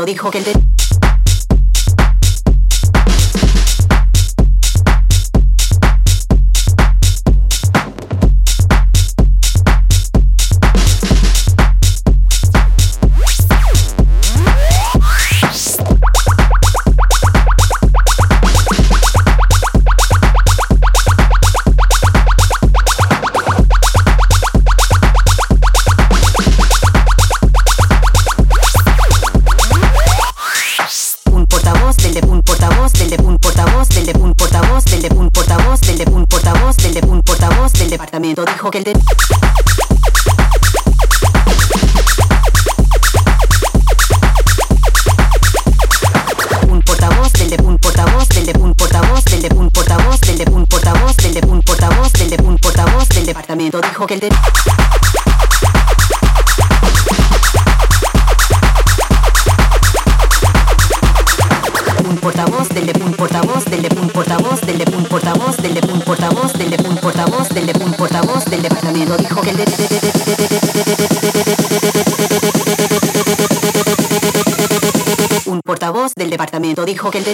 dijo que el de portavoz del departamento dijo que el de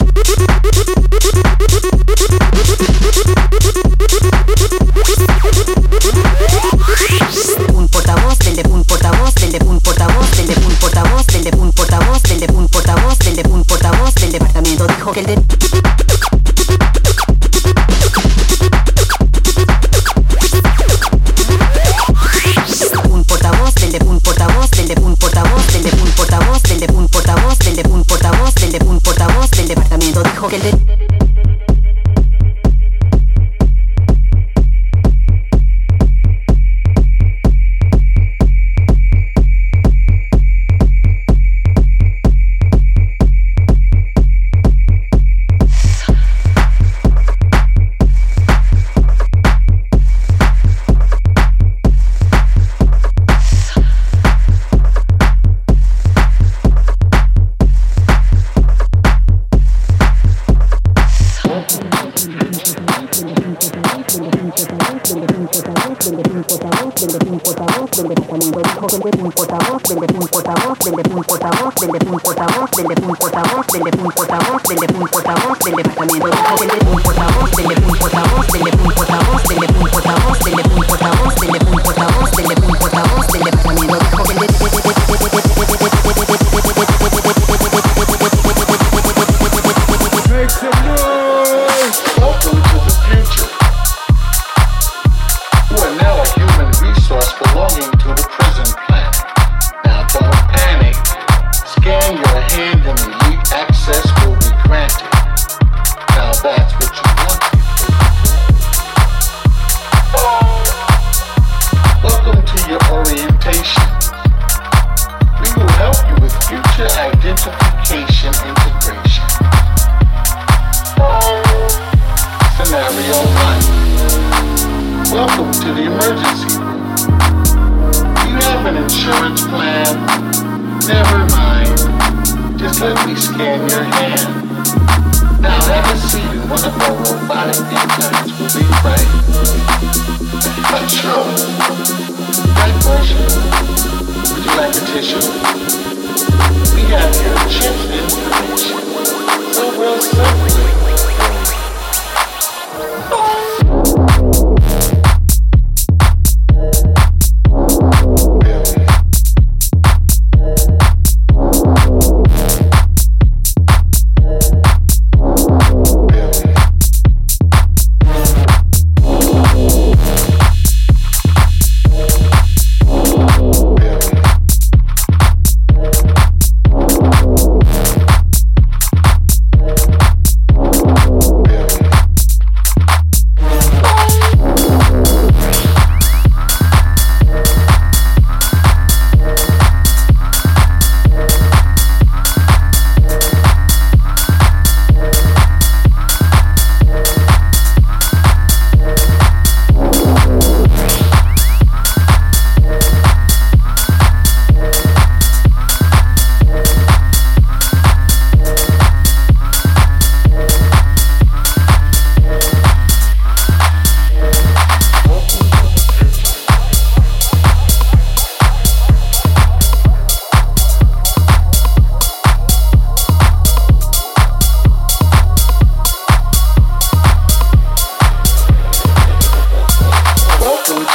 un portavoz del de un portavoz del de un portavoz del de un portavoz del de un portavoz del de un portavoz del de un portavoz del departamento dijo que el de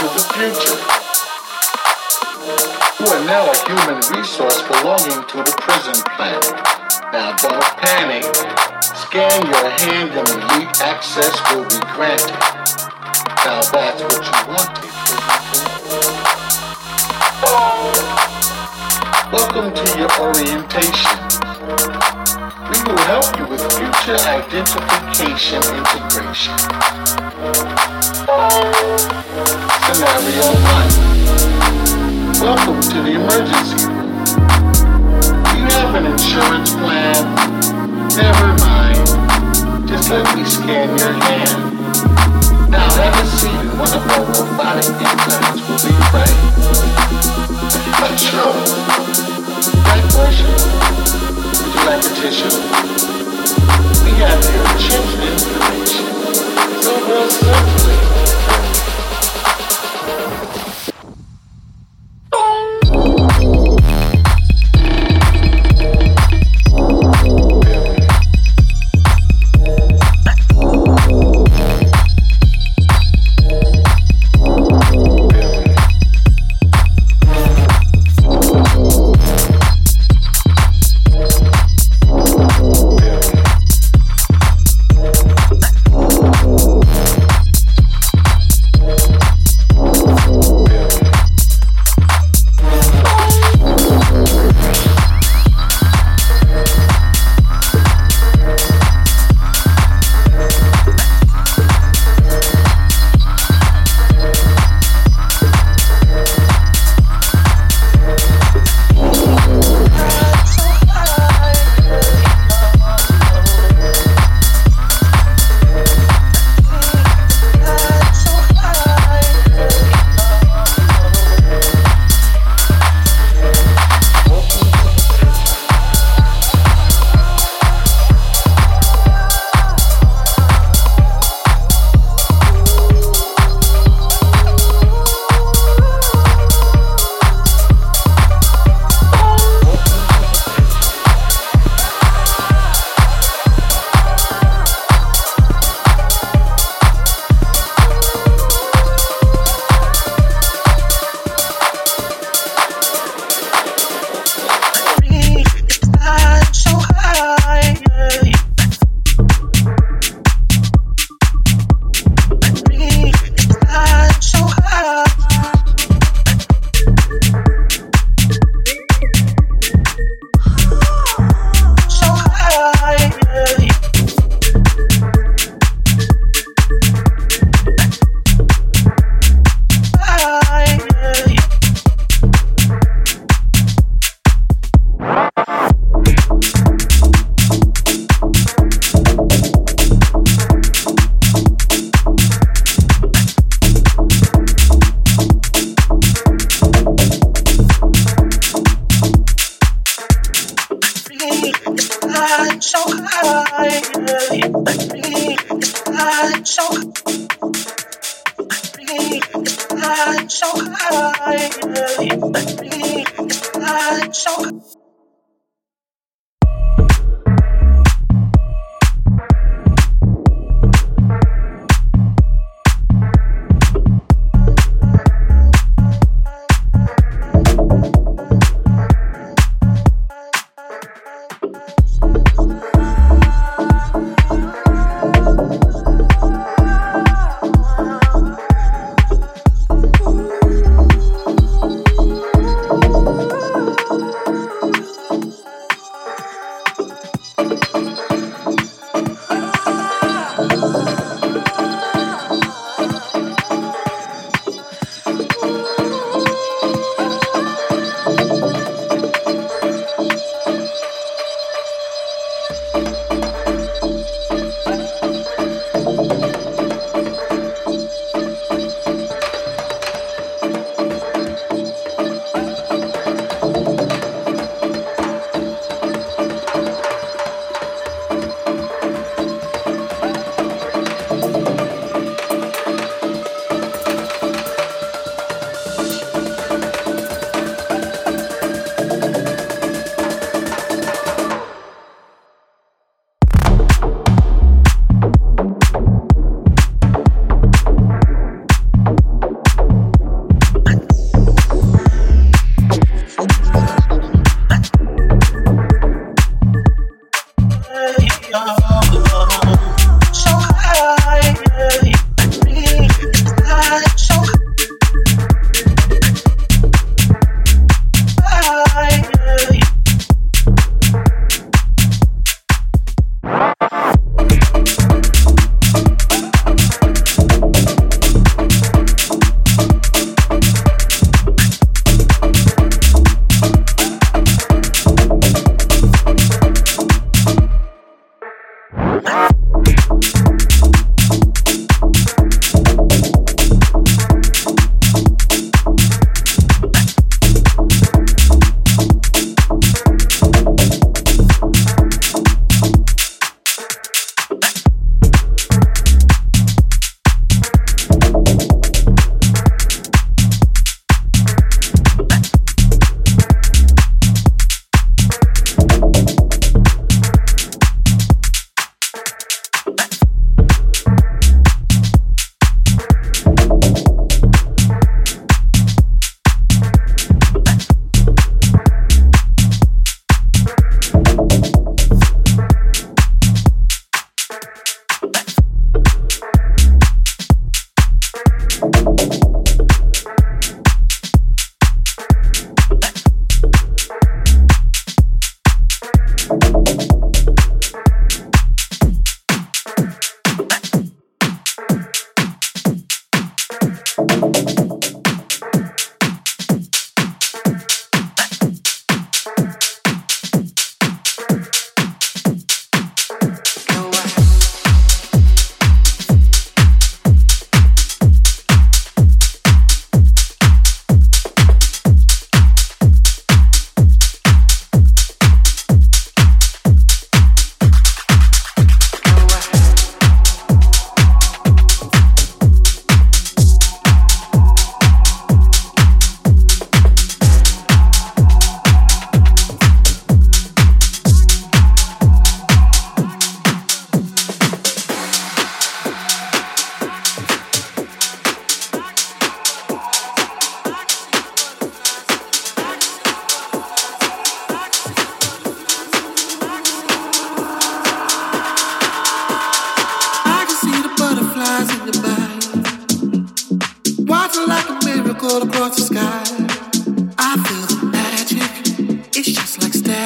to the future, who are now a human resource belonging to the prison planet. Now don't panic. Scan your hand and elite access will be granted. Now that's what you wanted. Welcome to your orientation will help you with future identification integration. Scenario 1. Welcome to the emergency room. You have an insurance plan? Never mind. Just let me scan your hand. Now have a seat and one of our robotic interns will be right. Control. Diversion repetition. We have. So.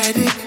ready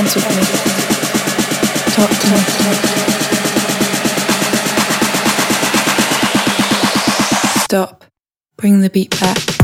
Dance with me. Talk to me. Stop. Bring the beat back.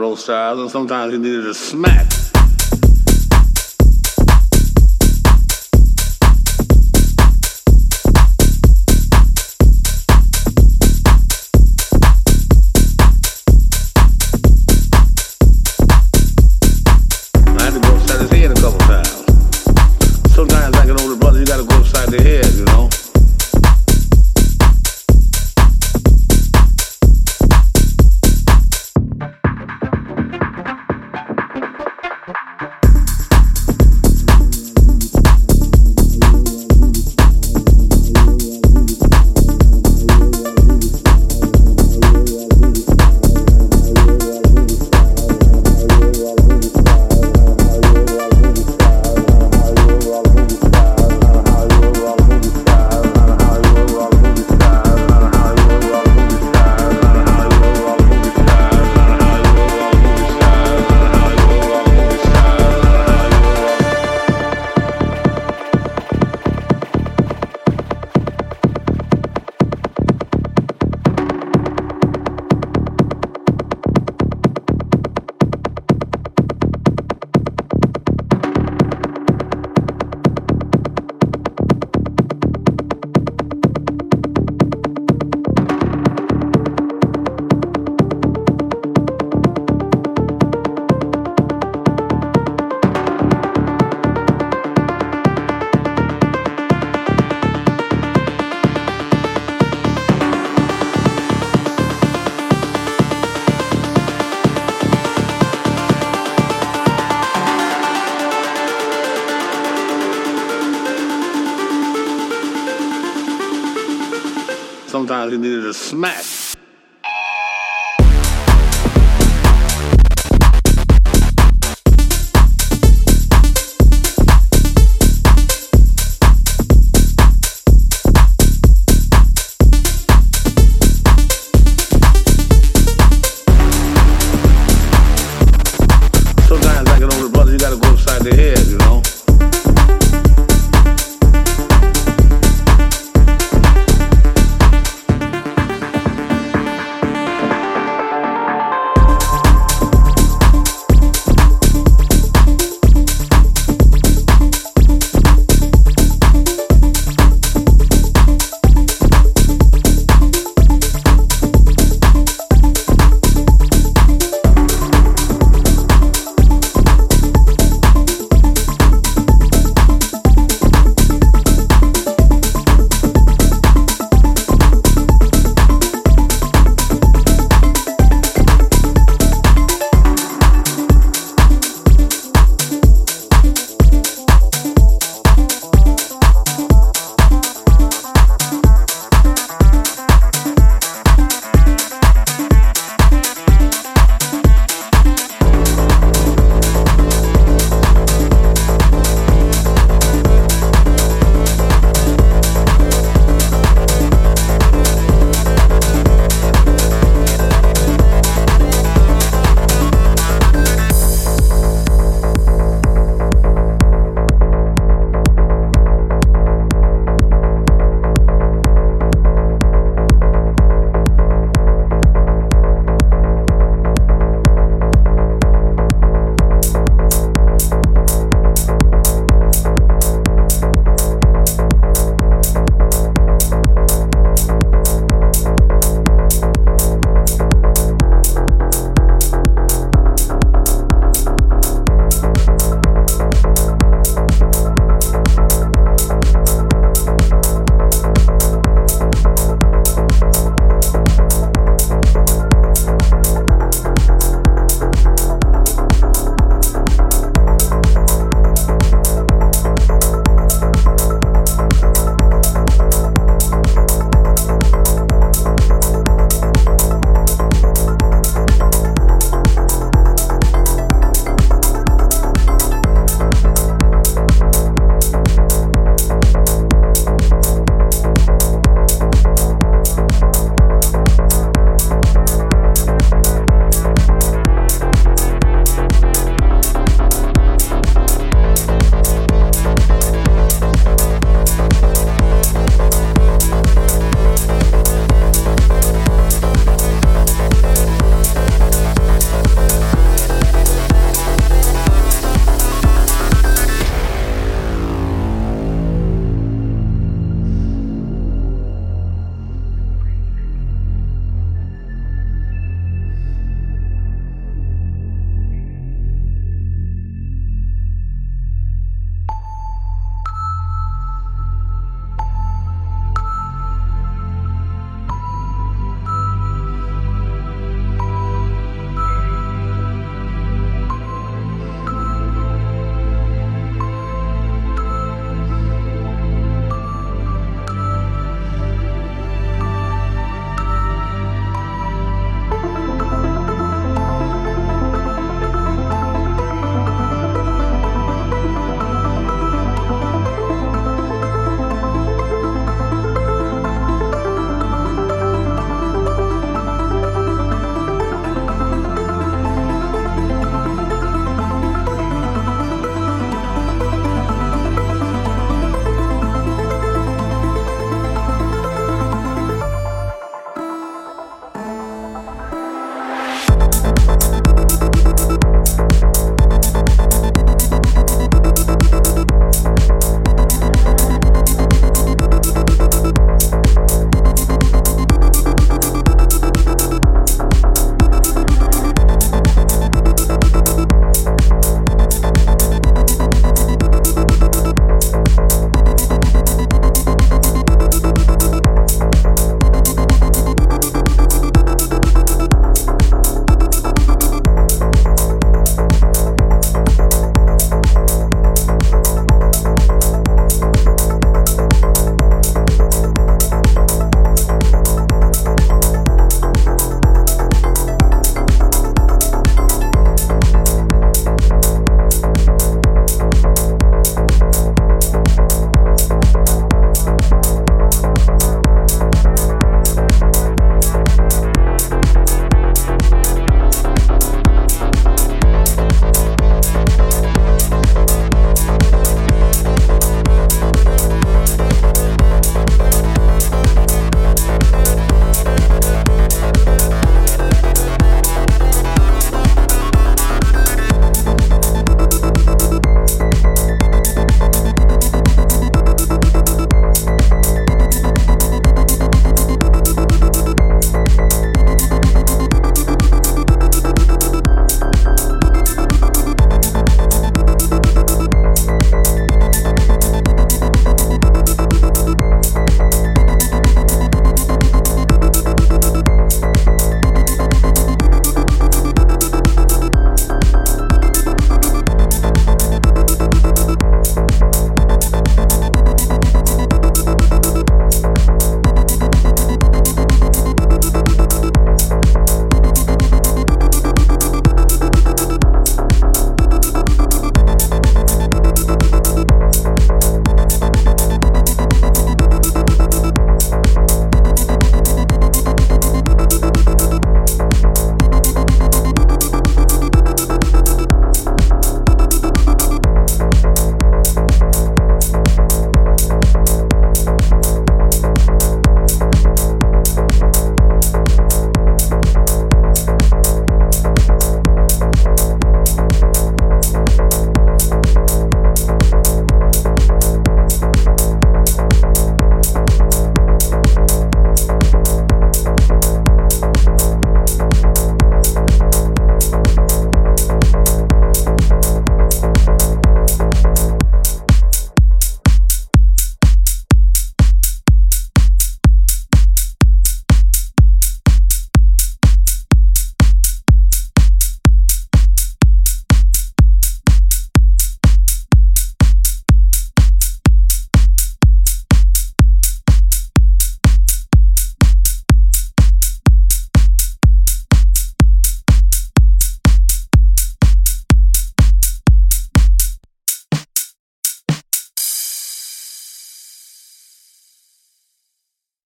roll styles, and sometimes he needed a smack. sometimes he needed a smack.